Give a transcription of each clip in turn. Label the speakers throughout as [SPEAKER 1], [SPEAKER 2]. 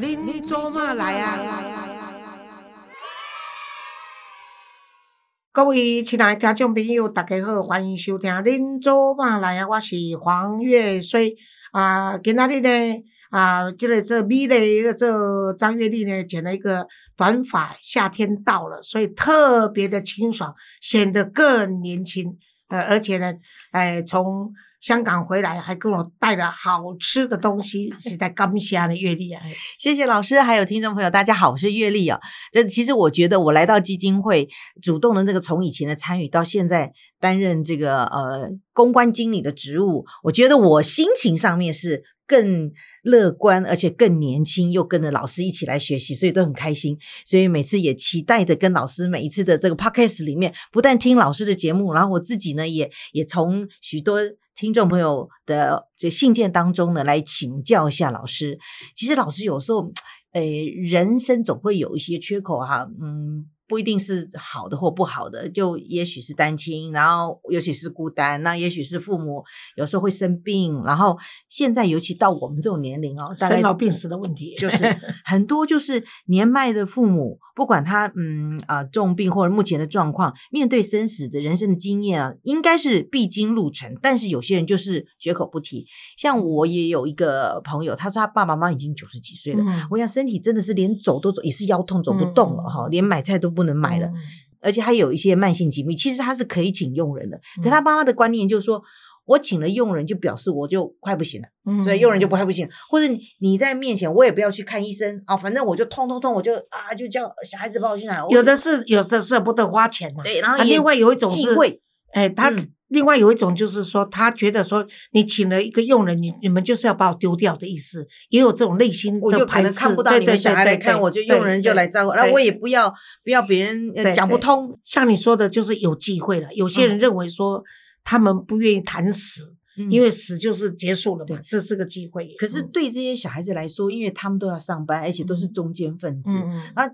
[SPEAKER 1] 您做嘛来啊？各位亲爱的听众朋友，大家好，欢迎收听《恁做嘛来啊》，我是黄月水啊。今仔日呢啊，这个这美丽的这张月丽呢，剪了一个短发，夏天到了，所以特别的清爽，显得更年轻。呃，而且呢，哎，从香港回来还跟我带了好吃的东西，是在刚下的月丽啊。
[SPEAKER 2] 谢谢老师，还有听众朋友，大家好，我是月丽啊。这其实我觉得我来到基金会，主动的那个从以前的参与到现在担任这个呃公关经理的职务，我觉得我心情上面是。更乐观，而且更年轻，又跟着老师一起来学习，所以都很开心。所以每次也期待着跟老师每一次的这个 podcast 里面，不但听老师的节目，然后我自己呢，也也从许多听众朋友的这信件当中呢，来请教一下老师。其实老师有时候，诶，人生总会有一些缺口哈，嗯。不一定是好的或不好的，就也许是单亲，然后尤其是孤单，那也许是父母有时候会生病，然后现在尤其到我们这种年龄哦，大
[SPEAKER 1] 生老病死的问题，
[SPEAKER 2] 就 是很多就是年迈的父母，不管他嗯啊重病或者目前的状况，面对生死的人生的经验啊，应该是必经路程，但是有些人就是绝口不提。像我也有一个朋友，他说他爸爸妈妈已经九十几岁了，我想身体真的是连走都走也是腰痛走不动了哈，连买菜都。不能买了，而且他有一些慢性疾病。其实他是可以请佣人的，可他妈妈的观念就是说，我请了佣人，就表示我就快不行了，所以佣人就不快不行。或者你在面前，我也不要去看医生啊，反正我就痛痛痛，我就啊，就叫小孩子抱进来。
[SPEAKER 1] 有的是，有的是不得花钱嘛。
[SPEAKER 2] 对，然后
[SPEAKER 1] 另外有一种
[SPEAKER 2] 是，
[SPEAKER 1] 哎，他。另外有一种就是说，他觉得说你请了一个佣人，你你们就是要把我丢掉的意思，也有这种内心的排斥。
[SPEAKER 2] 看不到你们小孩来看，我就佣人就来招呼，那我也不要不要别人讲不通。
[SPEAKER 1] 像你说的，就是有机会了。有些人认为说他们不愿意谈死，因为死就是结束了嘛，这是个机会。
[SPEAKER 2] 可是对这些小孩子来说，因为他们都要上班，而且都是中间分子，那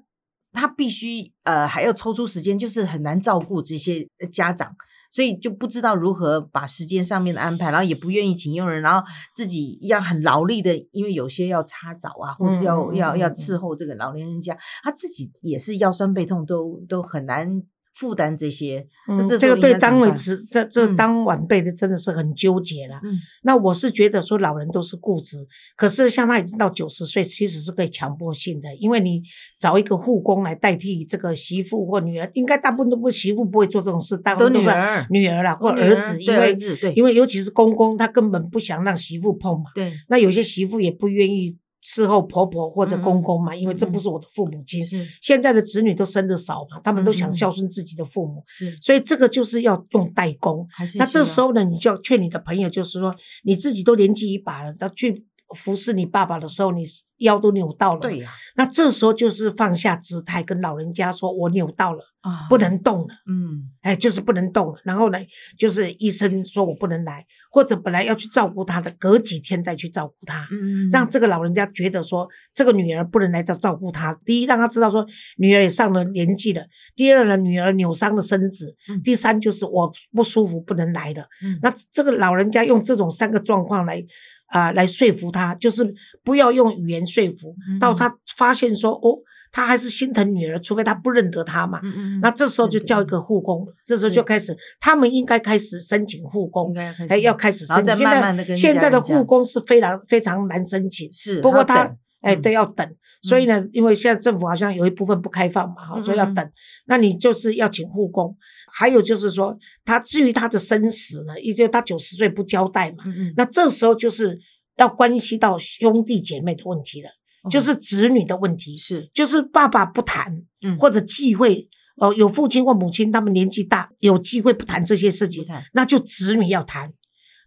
[SPEAKER 2] 他必须呃还要抽出时间，就是很难照顾这些家长。所以就不知道如何把时间上面的安排，然后也不愿意请佣人，然后自己要很劳力的，因为有些要擦澡啊，或是要要要伺候这个老年人家，他自己也是腰酸背痛，都都很难。负担这些，
[SPEAKER 1] 嗯，这个对单位职这这当晚辈的真的是很纠结了。嗯，那我是觉得说老人都是固执，可是像他已经到九十岁，其实是可以强迫性的，因为你找一个护工来代替这个媳妇或女儿，应该大部分都不媳妇不会做这种事，大部分都是女儿啦或儿子，因为因为尤其是公公，他根本不想让媳妇碰嘛。
[SPEAKER 2] 对，
[SPEAKER 1] 那有些媳妇也不愿意。伺候婆婆或者公公嘛，因为这不是我的父母亲。现在的子女都生的少嘛，他们都想孝顺自己的父母，
[SPEAKER 2] 是，
[SPEAKER 1] 所以这个就是要用代工。那这时候呢，你就要劝你的朋友，就是说你自己都年纪一把了，要去。服侍你爸爸的时候，你腰都扭到了。
[SPEAKER 2] 对呀，
[SPEAKER 1] 那这时候就是放下姿态，跟老人家说：“我扭到了，不能动了。”嗯，哎，就是不能动了。然后呢，就是医生说我不能来，或者本来要去照顾他的，隔几天再去照顾他。嗯嗯，让这个老人家觉得说，这个女儿不能来到照顾他。第一，让他知道说，女儿也上了年纪了；第二呢，女儿扭伤了身子；第三，就是我不舒服，不能来了。嗯，那这个老人家用这种三个状况来。啊，来说服他，就是不要用语言说服，到他发现说，哦，他还是心疼女儿，除非他不认得他嘛。那这时候就叫一个护工，这时候就开始，他们应该开始申请护工，哎，要开始申请。现在现在的护工是非常非常难申请，
[SPEAKER 2] 是。
[SPEAKER 1] 不过他，哎，都要等。所以呢，因为现在政府好像有一部分不开放嘛，哈，所以要等。那你就是要请护工。还有就是说，他至于他的生死呢，也就他九十岁不交代嘛，那这时候就是要关系到兄弟姐妹的问题了，就是子女的问题，
[SPEAKER 2] 是。
[SPEAKER 1] 就是爸爸不谈，或者忌讳，哦，有父亲或母亲他们年纪大，有机会不谈这些事情，那就子女要谈，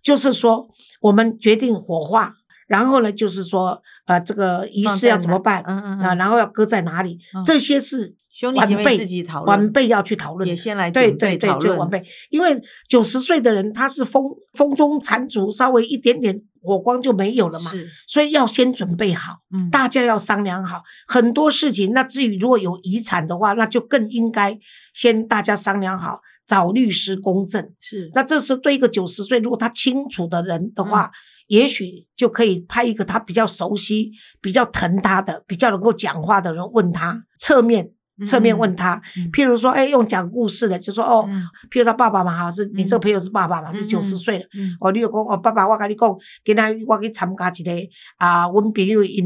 [SPEAKER 1] 就是说我们决定火化。然后呢，就是说，呃，这个仪式要怎么办？嗯嗯啊，然后要搁在哪里？这些是晚辈
[SPEAKER 2] 自己讨论，
[SPEAKER 1] 晚辈要去讨论。
[SPEAKER 2] 也先来
[SPEAKER 1] 对对对，就晚辈，因为九十岁的人他是风风中残烛，稍微一点点火光就没有了嘛，所以要先准备好，嗯，大家要商量好很多事情。那至于如果有遗产的话，那就更应该先大家商量好，找律师公证。
[SPEAKER 2] 是，
[SPEAKER 1] 那这是对一个九十岁如果他清楚的人的话。也许就可以派一个他比较熟悉、比较疼他的、比较能够讲话的人问他侧面。侧面问他，譬如说，哎，用讲故事的，就说哦，譬如他爸爸嘛，哈，是你这个朋友是爸爸嘛，是九十岁了，哦，你有讲哦，爸爸，我跟你讲，今天我去参加一个啊，我们朋友因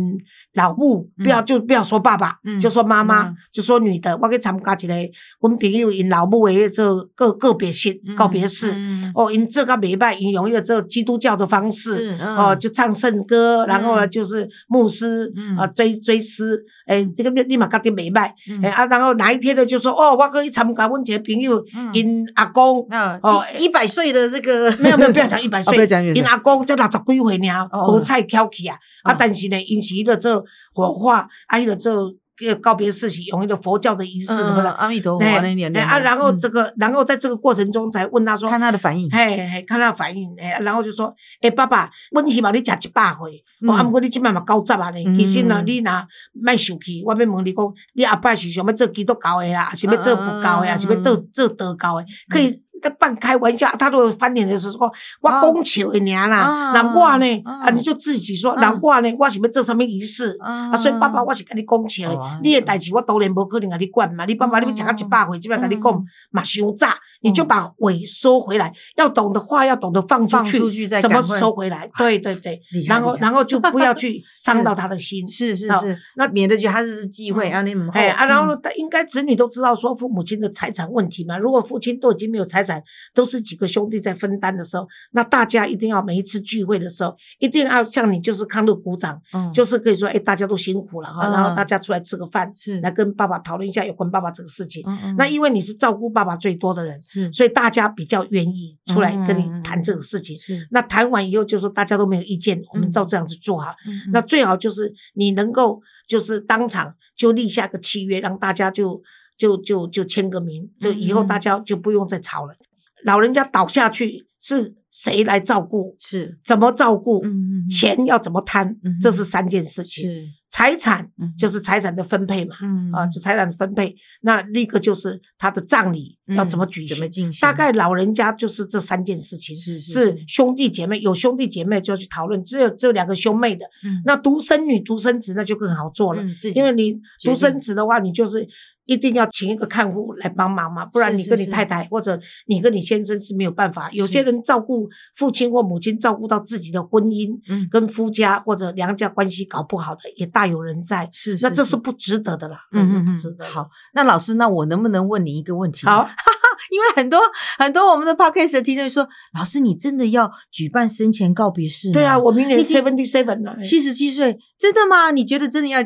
[SPEAKER 1] 老母，不要就不要说爸爸，就说妈妈，就说女的，我去参加一个我们朋友因老母的这个个别性告别式，哦，因这个礼拜因用一个这基督教的方式，哦，就唱圣歌，然后呢就是牧师啊追追思，哎，这个立马搞点礼拜，哎。然后哪一天呢？就说哦，我可以参加我一个朋友，因阿公
[SPEAKER 2] 哦，一百岁的这个
[SPEAKER 1] 没有没有，不要讲一百岁，因阿公才六十几岁呢，无菜挑起啊。啊，但是呢，因是伊个做火化，啊，伊个做。个告别式是用一个佛教的仪式什么的，
[SPEAKER 2] 阿弥陀佛那
[SPEAKER 1] 点啊，然后这个，然后在这个过程中才问他说，
[SPEAKER 2] 看他的反应，
[SPEAKER 1] 嘿，嘿，看他的反应，哎，然后就说，哎，爸爸，问题嘛，你食一百回，我啊，不过你今摆嘛九十啊呢，其实呢，你若卖受气，我要问你讲，你阿爸是想要做基督教的啊，是要做佛教的啊，是要做做德教的，可以。他半开玩笑，他都翻脸的时候说：“我讲笑的娘啦，难怪呢。”啊，你就自己说难怪呢，我是要做什么仪式？啊，所以爸爸，我是跟你讲笑的，你的代志我当然不可能跟你管嘛。你爸爸，你要吃到一百回，即摆跟你讲嘛，伤炸。你就把尾收回来，要懂得话，要懂得放出去，怎么收回来？对对对，然后然后就不要 去伤到他的心。
[SPEAKER 2] 是是是，那免得觉得他是忌讳啊，你们
[SPEAKER 1] 哎啊，然后应该子女都知道说父母亲的财产问题嘛。如果父亲都已经没有财产，都是几个兄弟在分担的时候，那大家一定要每一次聚会的时候，一定要向你就是康乐鼓掌，就是可以说哎，大家都辛苦了哈，然后大家出来吃个饭，来跟爸爸讨论一下有关爸爸这个事情。那因为你是照顾爸爸最多的人。所以大家比较愿意出来跟你谈这个事情。是，那谈完以后就说大家都没有意见，我们照这样子做哈。那最好就是你能够就是当场就立下个契约，让大家就就就就签个名，就以后大家就不用再吵了。老人家倒下去是谁来照顾？
[SPEAKER 2] 是
[SPEAKER 1] 怎么照顾？钱要怎么摊？这是三件事情。财产就是财产的分配嘛，啊，就财产的分配。那另一个就是他的葬礼要怎么举行？大概老人家就是这三件事情，是兄弟姐妹有兄弟姐妹就要去讨论。只有只有两个兄妹的，那独生女独生子那就更好做了，因为你独生子的话，你就是。一定要请一个看护来帮忙嘛，不然你跟你太太或者你跟你先生是没有办法。有些人照顾父亲或母亲，照顾到自己的婚姻，跟夫家或者娘家关系搞不好的，也大有人在。是，那这是不值得的啦，嗯是不值得。
[SPEAKER 2] 好，那老师，那我能不能问你一个问题？
[SPEAKER 1] 好。
[SPEAKER 2] 因为很多很多我们的 podcast 的听众说，老师你真的要举办生前告别式吗？
[SPEAKER 1] 对啊，我明年 seventy seven 了，
[SPEAKER 2] 七十七岁，真的吗？你觉得真的要？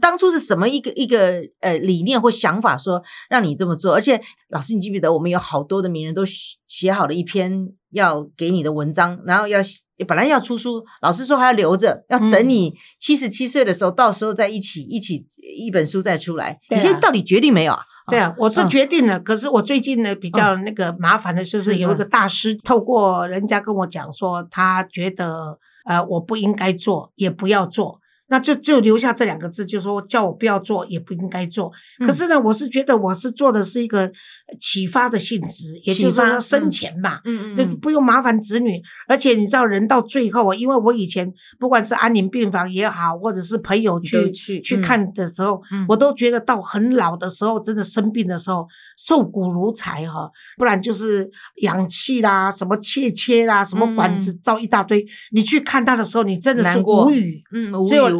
[SPEAKER 2] 当初是什么一个一个呃理念或想法，说让你这么做？而且老师，你记不记得我们有好多的名人都写好了一篇要给你的文章，然后要本来要出书，老师说还要留着，要等你七十七岁的时候，到时候再一起一起一本书再出来。你现在到底决定没有啊？
[SPEAKER 1] 对啊，我是决定了。可是我最近呢，比较那个麻烦的就是有一个大师透过人家跟我讲说，他觉得呃我不应该做，也不要做。那就就留下这两个字，就说叫我不要做，也不应该做。可是呢，我是觉得我是做的是一个启发的性质，也就是说生前嘛，嗯嗯，就不用麻烦子女。而且你知道，人到最后啊，因为我以前不管是安宁病房也好，或者是朋友去去看的时候，我都觉得到很老的时候，真的生病的时候，瘦骨如柴哈。不然就是氧气啦，什么切切啦，什么管子造一大堆。你去看他的时候，你真的是无语，
[SPEAKER 2] 嗯，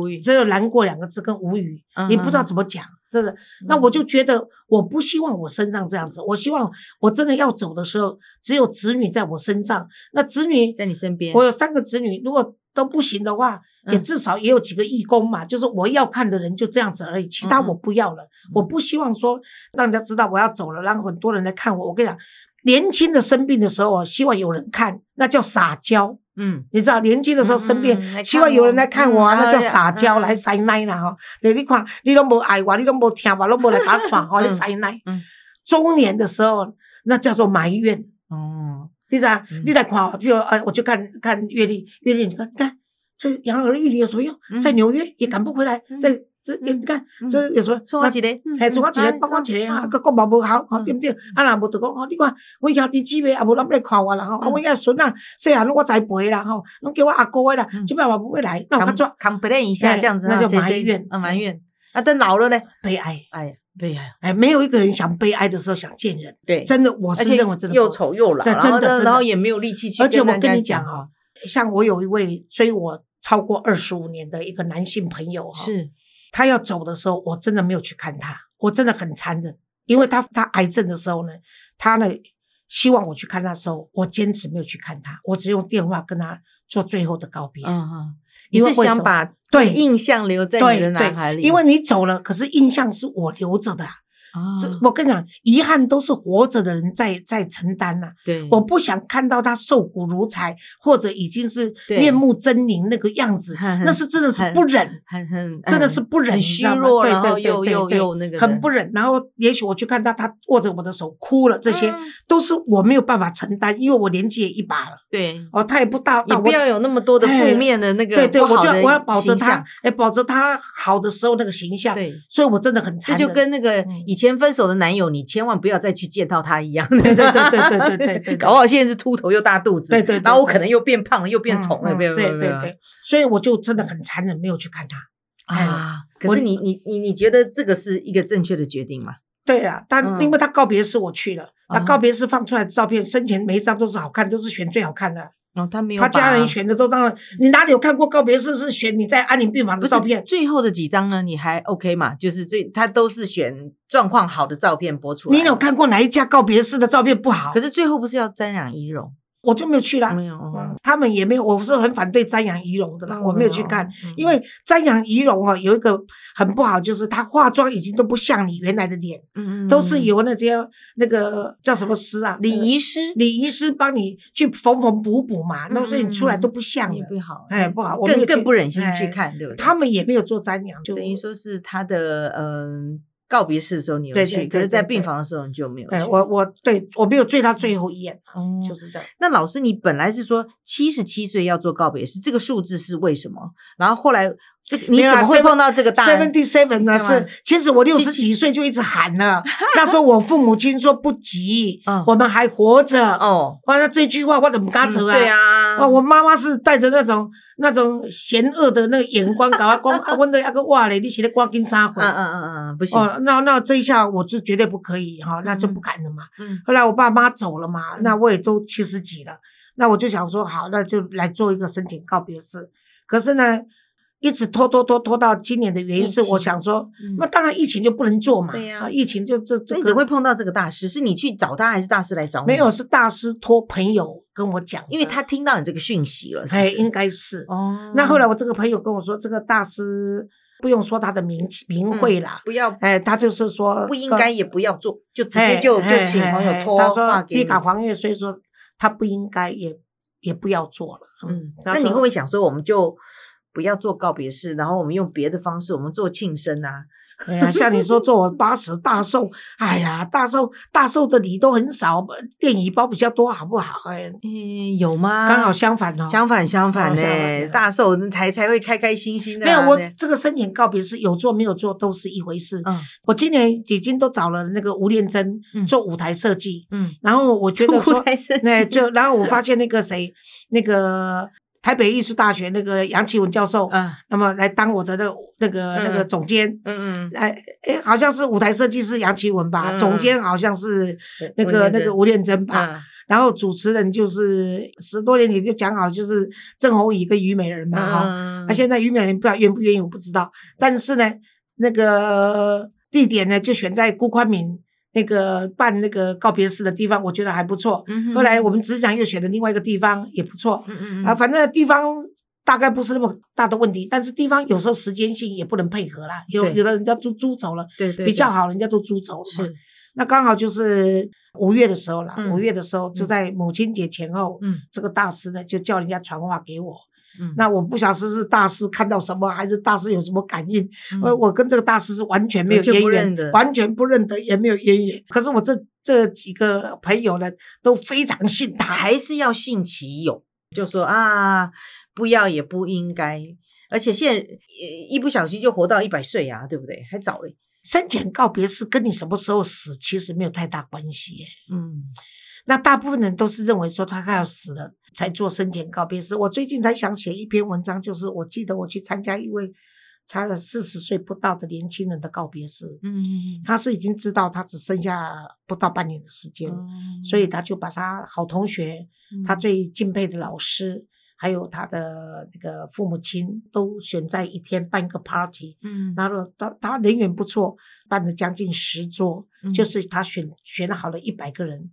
[SPEAKER 2] 只有
[SPEAKER 1] 只有难过两个字跟无语，你不知道怎么讲，真的。那我就觉得，我不希望我身上这样子，我希望我真的要走的时候，只有子女在我身上。那子女
[SPEAKER 2] 在你身边，
[SPEAKER 1] 我有三个子女，如果都不行的话，也至少也有几个义工嘛。就是我要看的人就这样子而已，其他我不要了。我不希望说让人家知道我要走了，让很多人来看我。我跟你讲，年轻的生病的时候，希望有人看，那叫撒娇。嗯，你知道年轻的时候生病，希望有人来看我啊，那叫撒娇来塞奶啦哈。对，你看你都无爱我，你都无听我，都无来打看哈，你塞奶。中年的时候，那叫做埋怨。哦，你知道？你来看，比如呃，我就看看阅历，阅历，你看，看这养儿育女有什么用？在纽约也赶不回来，在这你看这有什么？
[SPEAKER 2] 错几嘞？
[SPEAKER 1] 嘿，错几嘞？包括几嘞？哈，个国贸无好，吼对不对？啊，那无就讲，吼，你看我兄弟姊妹也无人来看我啦，吼，啊，我遐孙啊，细汉我栽培啦，吼，拢叫我阿哥的啦，即摆我不会来，那我较抓
[SPEAKER 2] ，complain 一下这样子，
[SPEAKER 1] 那就埋怨，
[SPEAKER 2] 啊埋怨，啊，等老了呢，
[SPEAKER 1] 悲哀，
[SPEAKER 2] 哎，悲哀，
[SPEAKER 1] 哎，没有一个人想悲哀的时候想见人，
[SPEAKER 2] 对，
[SPEAKER 1] 真的，我是认为真的
[SPEAKER 2] 又丑又老，
[SPEAKER 1] 真的，
[SPEAKER 2] 然后也没有力气去，
[SPEAKER 1] 而且我跟你讲啊，像我有一位追我。超过二十五年的一个男性朋友哈，
[SPEAKER 2] 是，
[SPEAKER 1] 他要走的时候，我真的没有去看他，我真的很残忍，因为他他癌症的时候呢，他呢希望我去看他的时候，我坚持没有去看他，我只用电话跟他做最后的告别。
[SPEAKER 2] 嗯嗯，你是想把对。印象留在你的脑海里，
[SPEAKER 1] 因为你走了，可是印象是我留着的。这我跟你讲，遗憾都是活着的人在在承担呐。
[SPEAKER 2] 对，
[SPEAKER 1] 我不想看到他瘦骨如柴，或者已经是面目狰狞那个样子，那是真的是不忍，
[SPEAKER 2] 很很
[SPEAKER 1] 真的是不忍，
[SPEAKER 2] 虚弱，
[SPEAKER 1] 然后
[SPEAKER 2] 又又又那个
[SPEAKER 1] 很不忍。然后也许我去看他，他握着我的手哭了，这些都是我没有办法承担，因为我年纪也一把了。
[SPEAKER 2] 对，
[SPEAKER 1] 哦，他也不大，
[SPEAKER 2] 也不要有那么多的负面的那个
[SPEAKER 1] 对对，我就我要保着他，哎，保着他好的时候那个形象。
[SPEAKER 2] 对，
[SPEAKER 1] 所以我真的很
[SPEAKER 2] 这就跟那个以前分手的男友。你千万不要再去见到他一样，
[SPEAKER 1] 对对对对对对对，
[SPEAKER 2] 搞不好现在是秃头又大肚子，
[SPEAKER 1] 对对，
[SPEAKER 2] 然后我可能又变胖了，又变丑了，对
[SPEAKER 1] 对对对，所以我就真的很残忍，没有去看他
[SPEAKER 2] 啊。可是你你你你觉得这个是一个正确的决定吗？
[SPEAKER 1] 对啊，但因为他告别式我去了，他告别式放出来的照片，生前每一张都是好看，都是选最好看的。
[SPEAKER 2] 哦，他没有，
[SPEAKER 1] 他家人选的都当然，你哪里有看过告别式是选你在安宁病房的照片？
[SPEAKER 2] 最后的几张呢？你还 OK 嘛？就是最他都是选状况好的照片播出来。
[SPEAKER 1] 你有看过哪一家告别式的照片不好？
[SPEAKER 2] 可是最后不是要瞻仰遗容？
[SPEAKER 1] 我就没有去啦，
[SPEAKER 2] 没有，
[SPEAKER 1] 他们也没有，我是很反对瞻仰仪容的啦，我没有去看，因为瞻仰仪容啊，有一个很不好，就是他化妆已经都不像你原来的脸，嗯嗯，都是由那些那个叫什么师啊，
[SPEAKER 2] 礼仪师，
[SPEAKER 1] 礼仪师帮你去缝缝补补嘛，那所以你出来都不像了，
[SPEAKER 2] 不好，
[SPEAKER 1] 哎，不好，
[SPEAKER 2] 更更不忍心去看，对不对？
[SPEAKER 1] 他们也没有做瞻仰，就
[SPEAKER 2] 等于说是他的嗯。告别式的时候你有去，可是在病房的时候你就没有去。
[SPEAKER 1] 我我对我没有追他最后一眼，就是这样。
[SPEAKER 2] 那老师，你本来是说七十七岁要做告别式，这个数字是为什么？然后后来这你怎么会碰到这个大
[SPEAKER 1] ？Seventy seven 呢？是其实我六十几岁就一直喊了，那时候我父母亲说不急，我们还活着。哦，完了这句话我怎么敢走啊？
[SPEAKER 2] 对啊，
[SPEAKER 1] 哦，我妈妈是带着那种。那种嫌恶的那个眼光，搞啊光啊，问的那个哇嘞，你写的光跟沙回，
[SPEAKER 2] 嗯嗯嗯嗯，不行。哦，
[SPEAKER 1] 那那这一下我就绝对不可以哈，那就不敢了嘛。嗯。后来我爸妈走了嘛，那我也都七十几了，那我就想说好，那就来做一个申请告别式。可是呢。一直拖拖拖拖到今年的原因是，我想说，那当然疫情就不能做嘛。
[SPEAKER 2] 对呀，
[SPEAKER 1] 疫情就这这。
[SPEAKER 2] 你怎会碰到这个大师？是你去找他，还是大师来找你？
[SPEAKER 1] 没有，是大师托朋友跟我讲，
[SPEAKER 2] 因为他听到你这个讯息了。
[SPEAKER 1] 哎，应该是。哦。那后来我这个朋友跟我说，这个大师不用说他的名名讳啦，
[SPEAKER 2] 不要。
[SPEAKER 1] 哎，他就是说
[SPEAKER 2] 不应该也不要做，就直接就就请朋友托话给
[SPEAKER 1] 你。卡黄月，所以说他不应该也也不要做了。嗯。
[SPEAKER 2] 那你会不会想说，我们就？不要做告别式，然后我们用别的方式，我们做庆生啊。
[SPEAKER 1] 哎呀，像你说做八十大寿，哎呀，大寿大寿的礼都很少，电影包比较多，好不好？哎，
[SPEAKER 2] 嗯，有吗？
[SPEAKER 1] 刚好相反哦，
[SPEAKER 2] 相反相反呢，大寿才才会开开心心的。
[SPEAKER 1] 没有，我这个生前告别式有做没有做都是一回事。嗯，我今年已经都找了那个吴念真做舞台设计。嗯，然后我觉得说，那就然后我发现那个谁，那个。台北艺术大学那个杨启文教授，嗯，那么来当我的那个那个那个总监，嗯嗯，哎哎，好像是舞台设计师杨启文吧，总监好像是那个那个吴念真吧，然后主持人就是十多年前就讲好就是郑弘仪跟虞美人嘛，哈，那现在虞美人不知道愿不愿意我不知道，但是呢，那个地点呢就选在辜宽敏。那个办那个告别式的地方，我觉得还不错。后来我们职长又选了另外一个地方，也不错。啊，反正地方大概不是那么大的问题，但是地方有时候时间性也不能配合啦。有有的人家租租走了，
[SPEAKER 2] 对对，
[SPEAKER 1] 比较好，人家都租走了。是，那刚好就是五月的时候啦。五月的时候就在母亲节前后，这个大师呢就叫人家传话给我。那我不晓得是大师看到什么，还是大师有什么感应？呃，我跟这个大师是完全没有渊源，完全不认得，也没有渊源。可是我这这几个朋友呢，都非常信他，
[SPEAKER 2] 还是要信其有，就说啊，不要也不应该。而且现在一不小心就活到一百岁啊，对不对？还早嘞。
[SPEAKER 1] 生前告别式跟你什么时候死其实没有太大关系。嗯，那大部分人都是认为说他快要死了才做生前告别式。我最近才想写一篇文章，就是我记得我去参加一位差了四十岁不到的年轻人的告别式。嗯，他是已经知道他只剩下不到半年的时间，所以他就把他好同学，他最敬佩的老师。还有他的那个父母亲都选在一天办一个 party，嗯，然后他他人缘不错，办了将近十桌，就是他选选好了一百个人，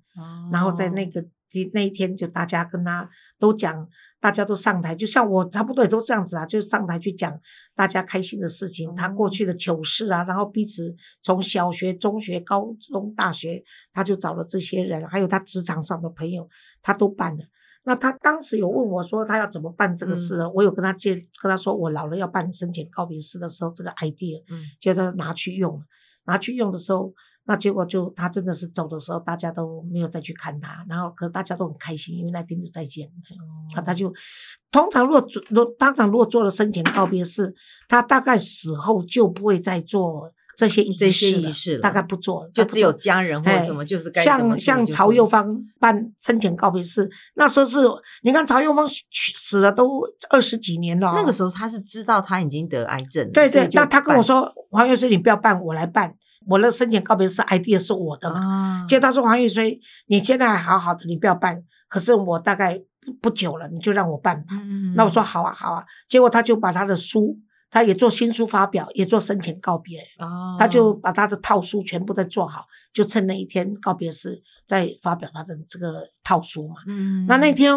[SPEAKER 1] 然后在那个那一天就大家跟他都讲，大家都上台，就像我差不多也都这样子啊，就上台去讲大家开心的事情，他过去的糗事啊，然后彼此从小学、中学、高中、大学，他就找了这些人，还有他职场上的朋友，他都办了。那他当时有问我说他要怎么办这个事，我有跟他介跟他说我老了要办生前告别式的时候这个 idea，嗯，叫他拿去用，拿去用的时候，那结果就他真的是走的时候大家都没有再去看他，然后可大家都很开心，因为那天就再见，啊他就通常如果做如当场如果做了生前告别式，他大概死后就不会再做。这些仪式大概不做了，
[SPEAKER 2] 就只有家人或什么，就是
[SPEAKER 1] 像像曹幼芳办生前告别式，那时候是你看曹幼芳死了都二十几年了，
[SPEAKER 2] 那个时候他是知道他已经得癌症，
[SPEAKER 1] 对对，那他跟我说黄玉水你不要办，我来办，我的生前告别式 idea 是我的嘛，结果他说黄玉水你现在还好好的，你不要办，可是我大概不不久了，你就让我办吧，那我说好啊好啊，结果他就把他的书。他也做新书发表，也做生前告别，他就把他的套书全部都做好，就趁那一天告别式再发表他的这个套书嘛。嗯，那那天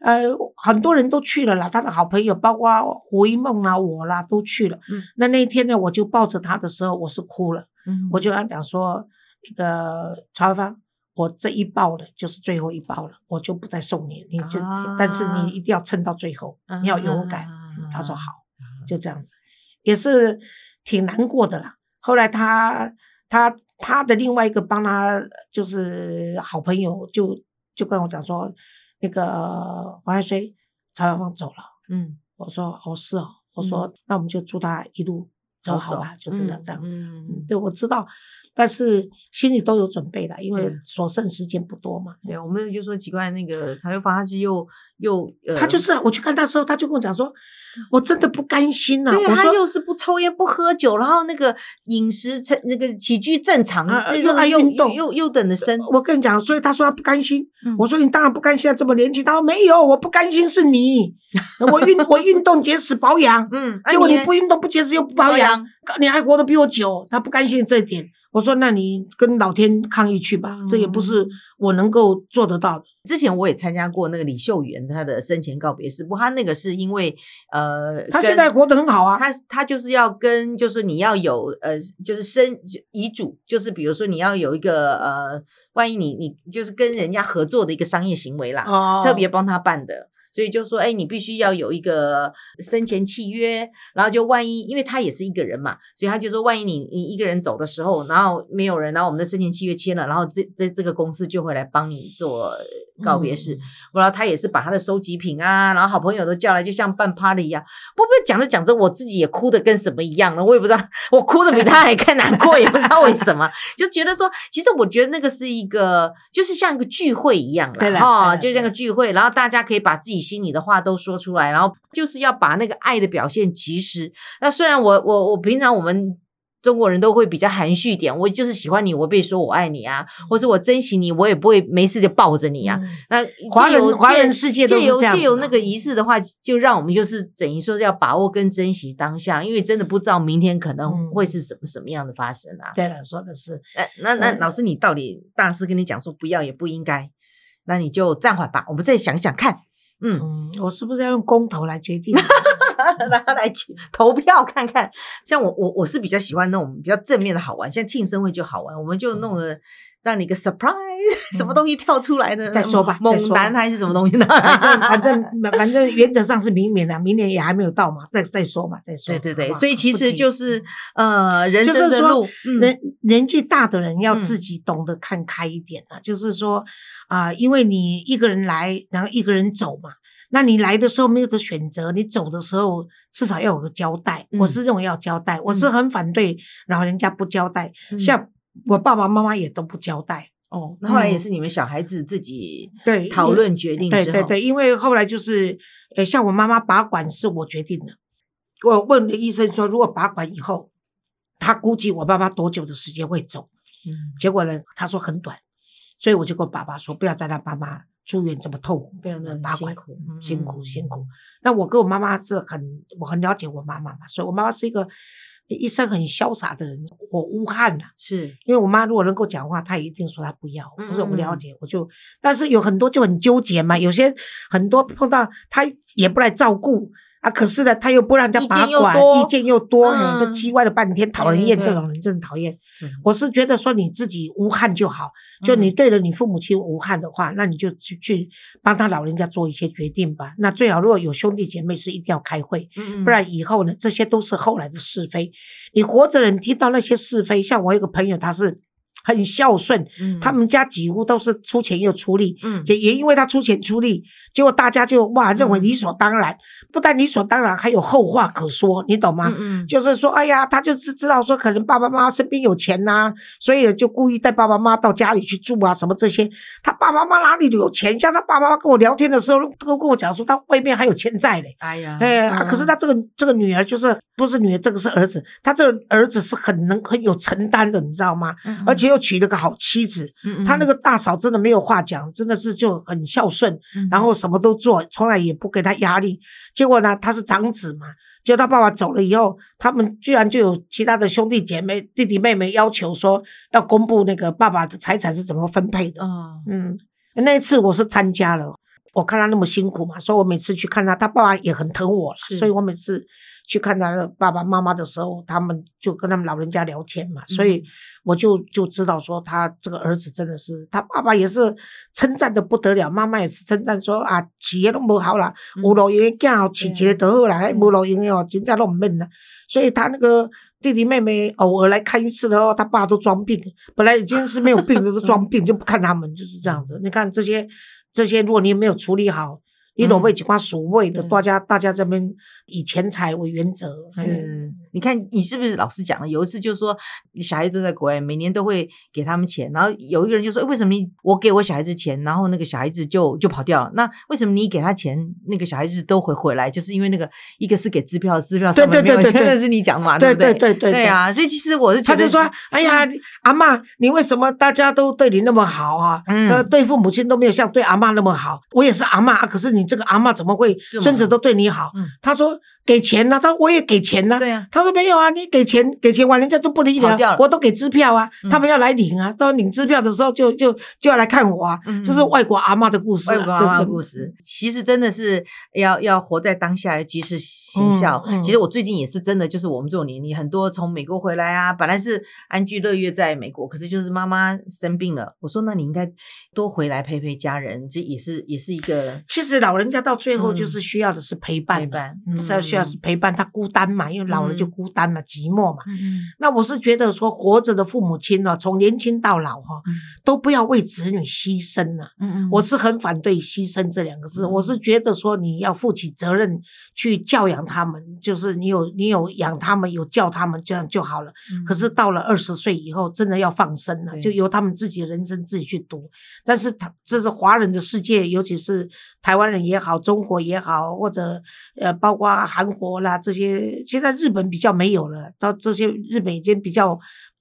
[SPEAKER 1] 呃很多人都去了啦，他的好朋友包括胡一梦啦、我啦都去了。嗯，那那一天呢，我就抱着他的时候，我是哭了。嗯，我就跟他讲说，那个曹芳，我这一抱了就是最后一抱了，我就不再送你，你就但是你一定要撑到最后，你要勇敢。他说好。就这样子，也是挺难过的啦。后来他他他的另外一个帮他就是好朋友，就就跟我讲说，那个王爱水曹小芳走了。嗯，我说哦是哦，我说那我们就祝他一路走好吧，就真的这样子。嗯，对，我知道。但是心里都有准备了，因为所剩时间不多嘛。
[SPEAKER 2] 对，我们就说奇怪，那个曹幼芳他是又又呃，
[SPEAKER 1] 他就是我去看他时候，他就跟我讲说，我真的不甘心呐。
[SPEAKER 2] 对啊，他又是不抽烟不喝酒，然后那个饮食成那个起居正常，啊
[SPEAKER 1] 又爱运动，
[SPEAKER 2] 又又等的生。
[SPEAKER 1] 我跟你讲，所以他说他不甘心。我说你当然不甘心，这么年轻。他说没有，我不甘心是你，我运我运动节食保养，嗯，结果你不运动不节食又不保养，你还活得比我久，他不甘心这一点。我说：“那你跟老天抗议去吧，这也不是我能够做得到的。”
[SPEAKER 2] 之前我也参加过那个李秀媛她的生前告别式，不过他那个是因为呃，
[SPEAKER 1] 她现在活得很好啊。
[SPEAKER 2] 她她就是要跟，就是你要有呃，就是生遗嘱，就是比如说你要有一个呃，万一你你就是跟人家合作的一个商业行为啦，特别帮他办的。所以就说，哎，你必须要有一个生前契约，然后就万一，因为他也是一个人嘛，所以他就说，万一你你一个人走的时候，然后没有人，然后我们的生前契约签了，然后这这这个公司就会来帮你做。告别式，然后他也是把他的收集品啊，然后好朋友都叫来，就像办 party 一样。不不，讲着讲着，我自己也哭的跟什么一样了，我也不知道，我哭的比他还更难过，也不知道为什么，就觉得说，其实我觉得那个是一个，就是像一个聚会一样了，哈，就像个聚会，然后大家可以把自己心里的话都说出来，然后就是要把那个爱的表现及时。那虽然我我我平常我们。中国人都会比较含蓄点，我就是喜欢你，我被说我爱你啊，或者我珍惜你，我也不会没事就抱着你啊。那
[SPEAKER 1] 华人华人世界都是这样
[SPEAKER 2] 借由那个仪式的话，就让我们就是等于说要把握跟珍惜当下，因为真的不知道明天可能会是什么什么样的发生啊。
[SPEAKER 1] 对了，说的是。
[SPEAKER 2] 那那老师，你到底大师跟你讲说不要也不应该，那你就暂缓吧，我们再想想看。
[SPEAKER 1] 嗯，我是不是要用公投来决定？
[SPEAKER 2] 让他来投票看看。像我，我我是比较喜欢那种比较正面的好玩，像庆生会就好玩，我们就弄个让你个 surprise，什么东西跳出来的？
[SPEAKER 1] 再说吧，
[SPEAKER 2] 猛男还是什么东西呢？
[SPEAKER 1] 反正反正反正原则上是明年了，明年也还没有到嘛，再再说嘛，再说。
[SPEAKER 2] 对对对，所以其实就是呃，人生的路，
[SPEAKER 1] 人年纪大的人要自己懂得看开一点啊，就是说啊，因为你一个人来，然后一个人走嘛。那你来的时候没有的选择，你走的时候至少要有个交代。我是认为要交代，我是很反对老人家不交代，像我爸爸妈妈也都不交代。
[SPEAKER 2] 哦，那后来也是你们小孩子自己
[SPEAKER 1] 对
[SPEAKER 2] 讨论决定
[SPEAKER 1] 对对对，因为后来就是，呃，像我妈妈拔管是我决定的。我问医生说，如果拔管以后，他估计我爸妈多久的时间会走？嗯，结果呢，他说很短，所以我就跟我爸爸说，不要再让爸爸住院这么痛苦，
[SPEAKER 2] 不要那
[SPEAKER 1] 拔管，
[SPEAKER 2] 辛苦，
[SPEAKER 1] 辛苦辛苦。那我跟我妈妈是很，我很了解我妈妈嘛，所以我妈妈是一个一生很潇洒的人。我无憾呐，
[SPEAKER 2] 是
[SPEAKER 1] 因为我妈如果能够讲话，她一定说她不要。我说我不了解，我就，但是有很多就很纠结嘛，有些很多碰到她也不来照顾。啊，可是呢，他又不让人家拔管，意见又多，就叽歪了半天，讨人厌。这种人真讨厌。我是觉得说你自己无憾就好，就你对着你父母亲无憾的话，那你就去去帮他老人家做一些决定吧。那最好如果有兄弟姐妹是一定要开会，不然以后呢，这些都是后来的是非。你活着人听到那些是非，像我有个朋友，他是。很孝顺，他们家几乎都是出钱又出力，也也因为他出钱出力，结果大家就哇认为理所当然，不但理所当然，还有后话可说，你懂吗？就是说，哎呀，他就是知道说可能爸爸妈妈身边有钱呐，所以就故意带爸爸妈妈到家里去住啊，什么这些。他爸爸妈妈哪里有钱？像他爸爸妈妈跟我聊天的时候，都跟我讲说他外面还有欠债嘞。哎呀，哎，可是他这个这个女儿就是不是女儿，这个是儿子，他这个儿子是很能很有承担的，你知道吗？而且。又娶了个好妻子，他那个大嫂真的没有话讲，真的是就很孝顺，然后什么都做，从来也不给他压力。结果呢，他是长子嘛，就他爸爸走了以后，他们居然就有其他的兄弟姐妹、弟弟妹妹要求说要公布那个爸爸的财产是怎么分配的。嗯，那一次我是参加了，我看他那么辛苦嘛，所以我每次去看他，他爸爸也很疼我，所以我每次。去看他的爸爸妈妈的时候，他们就跟他们老人家聊天嘛，所以我就就知道说他这个儿子真的是，他爸爸也是称赞的不得了，妈妈也是称赞说啊，企业都不好了，有路用的囝饲一个都好啦，无路用的哦，真正都唔免啦。所以他那个弟弟妹妹偶尔来看一次的话，他爸都装病，本来已经是没有病的都装病，就不看他们，就是这样子。你看这些这些，如果你没有处理好。你都被几块所谓的大家大家这边以钱财为原则。
[SPEAKER 2] 是，你看你是不是老师讲了？有一次就说，小孩子都在国外，每年都会给他们钱，然后有一个人就说：“为什么你我给我小孩子钱，然后那个小孩子就就跑掉了？那为什么你给他钱，那个小孩子都回回来？就是因为那个一个是给支票，支票上面没有钱，那是你讲嘛？对
[SPEAKER 1] 对对对
[SPEAKER 2] 对啊！所以其实我是
[SPEAKER 1] 他就说：哎呀，阿妈，你为什么大家都对你那么好啊？呃，对父母亲都没有像对阿妈那么好。我也是阿妈，可是你。这个阿妈怎么会孙子都对你好？他说。给钱呢？他我也给钱呢。
[SPEAKER 2] 对呀，
[SPEAKER 1] 他说没有啊，你给钱给钱完，人家就不理你了。我都给支票啊，他们要来领啊。到领支票的时候，就就就要来看我啊。这是外国阿妈的故事。
[SPEAKER 2] 外国阿妈的故事，其实真的是要要活在当下，及时行孝。其实我最近也是真的，就是我们这种年龄，很多从美国回来啊，本来是安居乐业在美国，可是就是妈妈生病了。我说那你应该多回来陪陪家人，这也是也是一个。
[SPEAKER 1] 其实老人家到最后就是需要的是陪伴，
[SPEAKER 2] 陪伴
[SPEAKER 1] 是要需要。是陪伴他孤单嘛，因为老了就孤单嘛，寂寞嘛。那我是觉得说，活着的父母亲呢，从年轻到老哈，都不要为子女牺牲了。我是很反对牺牲这两个字。我是觉得说，你要负起责任去教养他们，就是你有你有养他们，有教他们，这样就好了。可是到了二十岁以后，真的要放生了，就由他们自己的人生自己去读。但是他这是华人的世界，尤其是台湾人也好，中国也好，或者呃，包括韩。国啦，这些现在日本比较没有了，到这些日本已经比较。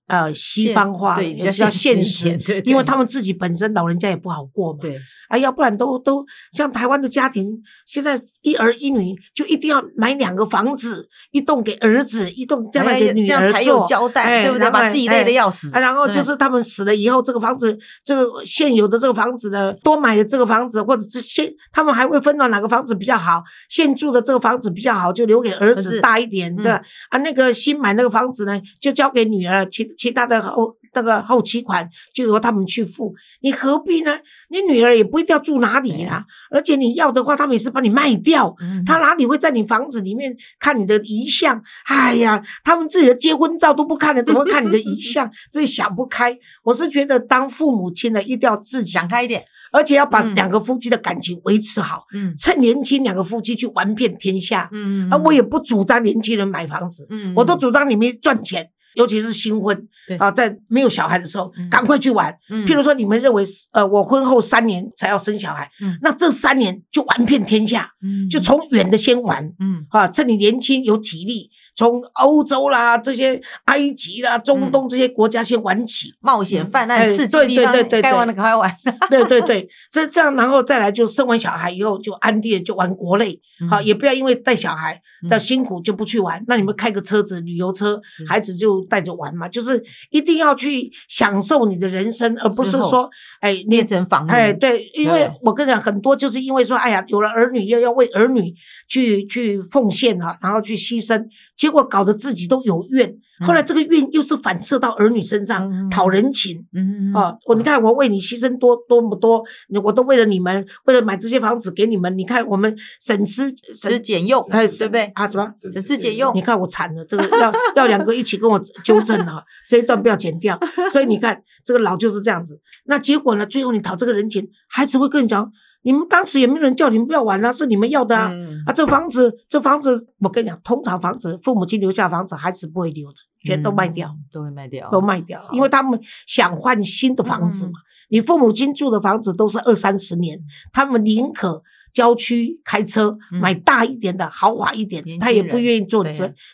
[SPEAKER 1] 呃，西方化比较现实，因为他们自己本身老人家也不好过嘛。
[SPEAKER 2] 对，
[SPEAKER 1] 啊，要不然都都像台湾的家庭，现在一儿一女就一定要买两个房子，一栋给儿子，一栋将来给女儿做，
[SPEAKER 2] 交代，对不对？把自己累的要死。
[SPEAKER 1] 然后就是他们死了以后，这个房子，这个现有的这个房子呢，多买的这个房子，或者这现他们还会分到哪个房子比较好，现住的这个房子比较好，就留给儿子大一点，这啊，那个新买那个房子呢，就交给女儿其。其他的后那个后期款就由他们去付，你何必呢？你女儿也不一定要住哪里啦，而且你要的话，他们也是把你卖掉，他哪里会在你房子里面看你的遗像？哎呀，他们自己的结婚照都不看了，怎么会看你的遗像？这想不开。我是觉得当父母亲的一定要自己
[SPEAKER 2] 想开一点。
[SPEAKER 1] 而且要把两个夫妻的感情维持好。嗯，趁年轻，两个夫妻去玩遍天下。嗯嗯，啊，我也不主张年轻人买房子。嗯，我都主张你们赚钱，尤其是新婚。对啊，在没有小孩的时候，赶快去玩。嗯，譬如说，你们认为呃，我婚后三年才要生小孩，嗯，那这三年就玩遍天下。嗯，就从远的先玩。嗯，啊，趁你年轻有体力。从欧洲啦，这些埃及啦、中东这些国家先玩起，
[SPEAKER 2] 冒险泛滥、刺激地方，该玩的赶快玩。
[SPEAKER 1] 对对对，这这样，然后再来就生完小孩以后就安定，就玩国内。好，也不要因为带小孩的辛苦就不去玩。那你们开个车子，旅游车，孩子就带着玩嘛。就是一定要去享受你的人生，而不是说，哎，
[SPEAKER 2] 变成房。
[SPEAKER 1] 哎，对，因为我跟你讲，很多就是因为说，哎呀，有了儿女，又要为儿女去去奉献啊，然后去牺牲。结果搞得自己都有怨，后来这个怨又是反射到儿女身上，讨人情。嗯哦，我你看我为你牺牲多多么多，我都为了你们，为了买这些房子给你们。你看我们省吃
[SPEAKER 2] 省俭用，对不对？
[SPEAKER 1] 啊，什么
[SPEAKER 2] 省吃俭用？
[SPEAKER 1] 你看我惨了，这个要 要两个一起跟我纠正啊，这一段不要剪掉。所以你看这个老就是这样子。那结果呢？最后你讨这个人情，孩子会跟你讲。你们当时也没有人叫你们不要玩啊，是你们要的啊！啊，这房子，这房子，我跟你讲，通常房子，父母亲留下房子，孩子不会留的，全都卖掉，
[SPEAKER 2] 都会卖掉，
[SPEAKER 1] 都卖掉，因为他们想换新的房子嘛。你父母亲住的房子都是二三十年，他们宁可郊区开车买大一点的豪华一点，他也不愿意做。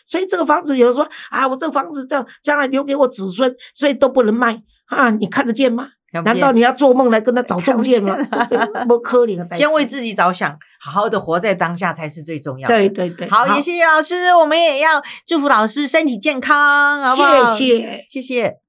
[SPEAKER 1] 所以这个房子有人说啊，我这个房子叫将来留给我子孙，所以都不能卖啊！你看得见吗？难道你要做梦来跟他找中介吗？不可怜，
[SPEAKER 2] 先为自己着想，好好的活在当下才是最重要
[SPEAKER 1] 的。对对对，
[SPEAKER 2] 好，也谢谢老师，我们也要祝福老师身体健康，好不
[SPEAKER 1] 好？谢谢，
[SPEAKER 2] 谢谢。